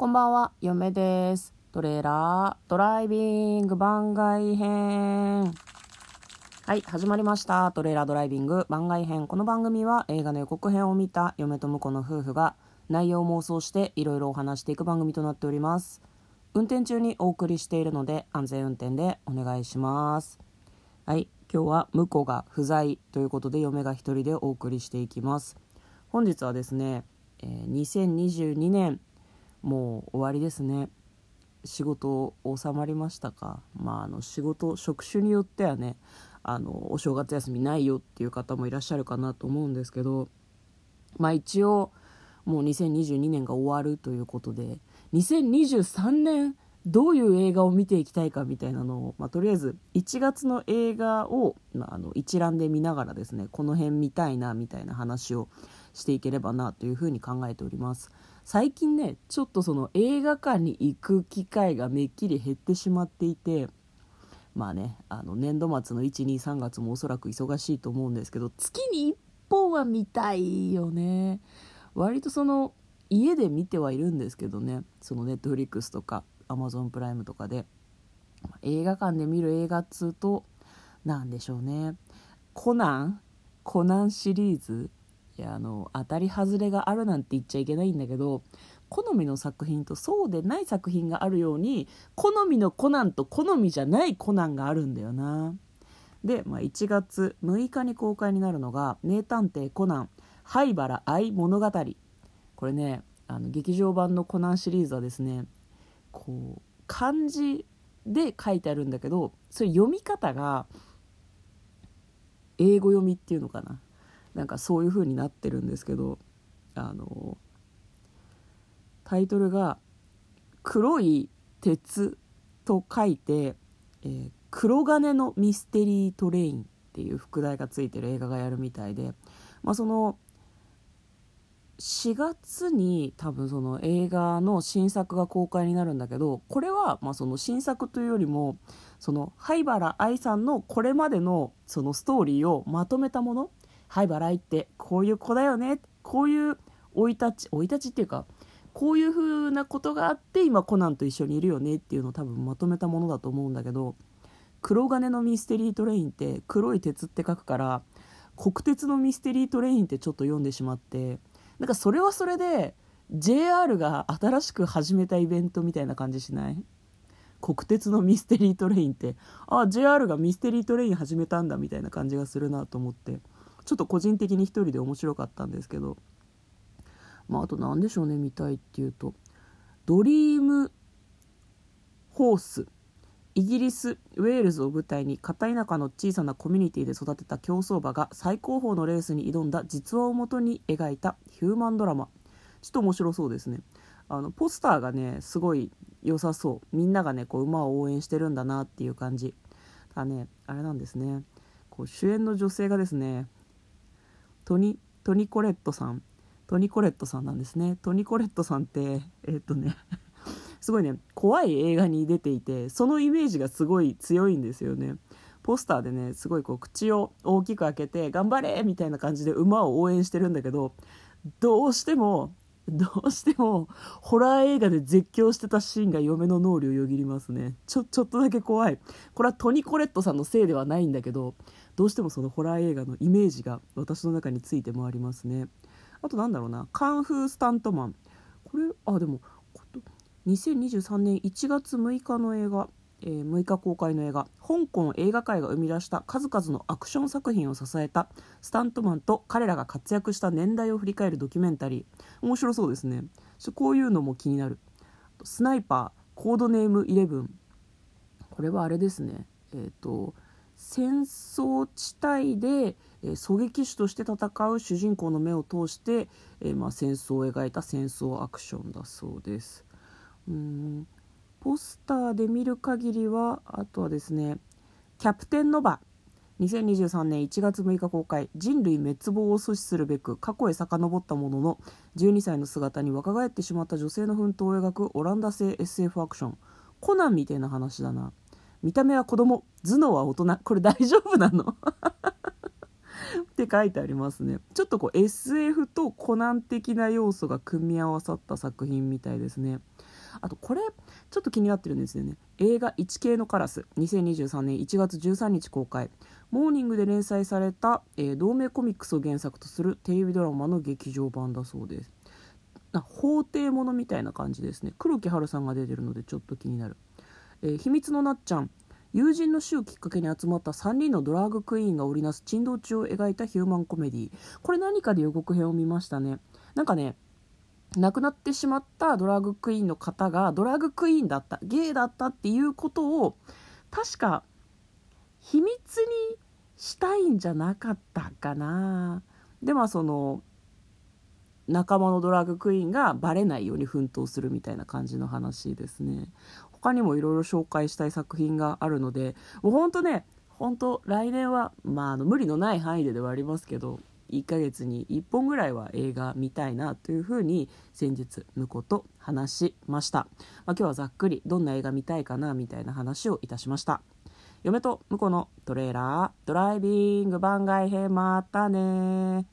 こんばんは、嫁です。トレーラードライビング番外編。はい、始まりました。トレーラードライビング番外編。この番組は映画の予告編を見た嫁と婿の夫婦が内容を妄想していろいろお話していく番組となっております。運転中にお送りしているので安全運転でお願いします。はい、今日は婿が不在ということで嫁が一人でお送りしていきます。本日はですね、えー2022年もう終わりですね。仕事収まりましたか？まああの仕事職種によってはねあのお正月休みないよっていう方もいらっしゃるかなと思うんですけどまあ一応もう2022年が終わるということで2023年どういう映画を見ていきたいかみたいなのを、まあ、とりあえず1月の映画を、まあ、あの一覧で見ながらですねこの辺見たいなみたいな話をしていければなというふうに考えております。最近ねちょっとその映画館に行く機会がめっきり減ってしまっていてまあねあの年度末の123月もおそらく忙しいと思うんですけど月に1本は見たいよね。割とその家で見てはいるんですけどね。そのネットフリックスとかアマゾンプライムとかで。映画館で見る映画っつうとなんでしょうね。コナン？コナンシリーズ？いやあの当たり外れがあるなんて言っちゃいけないんだけど好みの作品とそうでない作品があるように好みのコナンと好みじゃないコナンがあるんだよな。で、まあ、1月6日に公開になるのが「名探偵コナン灰原愛物語」これねあの劇場版のコナンシリーズはですねこう漢字で書いてあるんだけどそれ読み方が英語読みっていうのかな。なんかそういう風になってるんですけどあのタイトルが「黒い鉄」と書いて「えー黒金のミステリートレイン」っていう副題がついてる映画がやるみたいで、まあ、その4月に多分その映画の新作が公開になるんだけどこれはまあその新作というよりもその灰原愛さんのこれまでのそのストーリーをまとめたもの灰原愛ってこういう子だよね。こういう生い立ち生い立ちっていうかこういう風なことがあって今コナンと一緒にいるよねっていうのを多分まとめたものだと思うんだけど黒金のミステリートレインって黒い鉄って書くから国鉄のミステリートレインってちょっと読んでしまってなんかそれはそれで JR が新しく始めたイベントみたいな感じしない？国鉄のミステリートレインって。あ JR がミステリートレイン始めたんだみたいな感じがするなと思って。ちょっと個人的に一人で面白かったんですけどまああと何でしょうね見たいっていうとドリームホースイギリスウェールズを舞台に片田舎の小さなコミュニティで育てた競走馬が最高峰のレースに挑んだ実話をもとに描いたヒューマンドラマ。ちょっと面白そうですね。あのポスターがねすごい良さそう。みんながねこう馬を応援してるんだなっていう感じただね。あれなんですね。こう主演の女性がですねトニトニコレットさん。トニコレットさんなんですね。トニコレットさんってえっとね すごいね怖い映画に出ていてそのイメージがすごい強いんですよね。ポスターでねすごいこう口を大きく開けて「頑張れ!」みたいな感じで馬を応援してるんだけどどうしてもどうしてもホラー映画で絶叫してたシーンが嫁の脳裏をよぎりますね。ちょちょっとだけ怖い。これはトニコレットさんのせいではないんだけどどうしてもそのホラー映画のイメージが私の中について回りますね。あとなんだろうな。カンフースタントマン。これあでも2023年1月6日の映画、えー6日公開の映画。香港映画界が生み出した数々のアクション作品を支えたスタントマンと彼らが活躍した年代を振り返るドキュメンタリー。面白そうですね。こういうのも気になる。スナイパーコードネーム11これはあれですね。えっ、と戦争地帯で、えー狙撃手として戦う主人公の目を通して、えーまあ、戦争を描いた戦争アクションだそうです。うん。ポスターで見る限りはあとはですね「キャプテン・ノバ」2023年1月6日公開。人類滅亡を阻止するべく過去へ遡ったものの12歳の姿に若返ってしまった女性の奮闘を描くオランダ製 SF アクション。コナンみたいな話だな。見た目は子供頭脳は大人。これ大丈夫なの？って書いてありますね。ちょっとこう SF とコナン的な要素が組み合わさった作品みたいですね。あとこれちょっと気になってるんですよね。映画「一系のカラス」2023年1月13日公開。モーニングで連載された、えー、同名コミックスを原作とするテレビドラマの劇場版だそうです。な法廷ものみたいな感じですね。黒木華さんが出てるのでちょっと気になる、えー、秘密のなっちゃん。友人の死をきっかけに集まった3人のドラァグクイーンが織りなす珍道中を描いたヒューマンコメディこれ何かで予告編を見ましたね。なんかね亡くなってしまったドラァグクイーンの方がドラァグクイーンだったゲイだったっていうことを確か秘密にしたいんじゃなかったかな。でまあその仲間のドラッグクイーンがバレないように奮闘するみたいな感じの話ですね。他にもいろいろ紹介したい作品があるのでもうほんとね本当来年は、まあ、あの無理のない範囲でではありますけど1ヶ月に1本ぐらいは映画見たいなというふうに先日婿と話しました、まあ、今日はざっくりどんな映画見たいかなみたいな話をいたしました。嫁と婿のトレーラードライビング番外編またね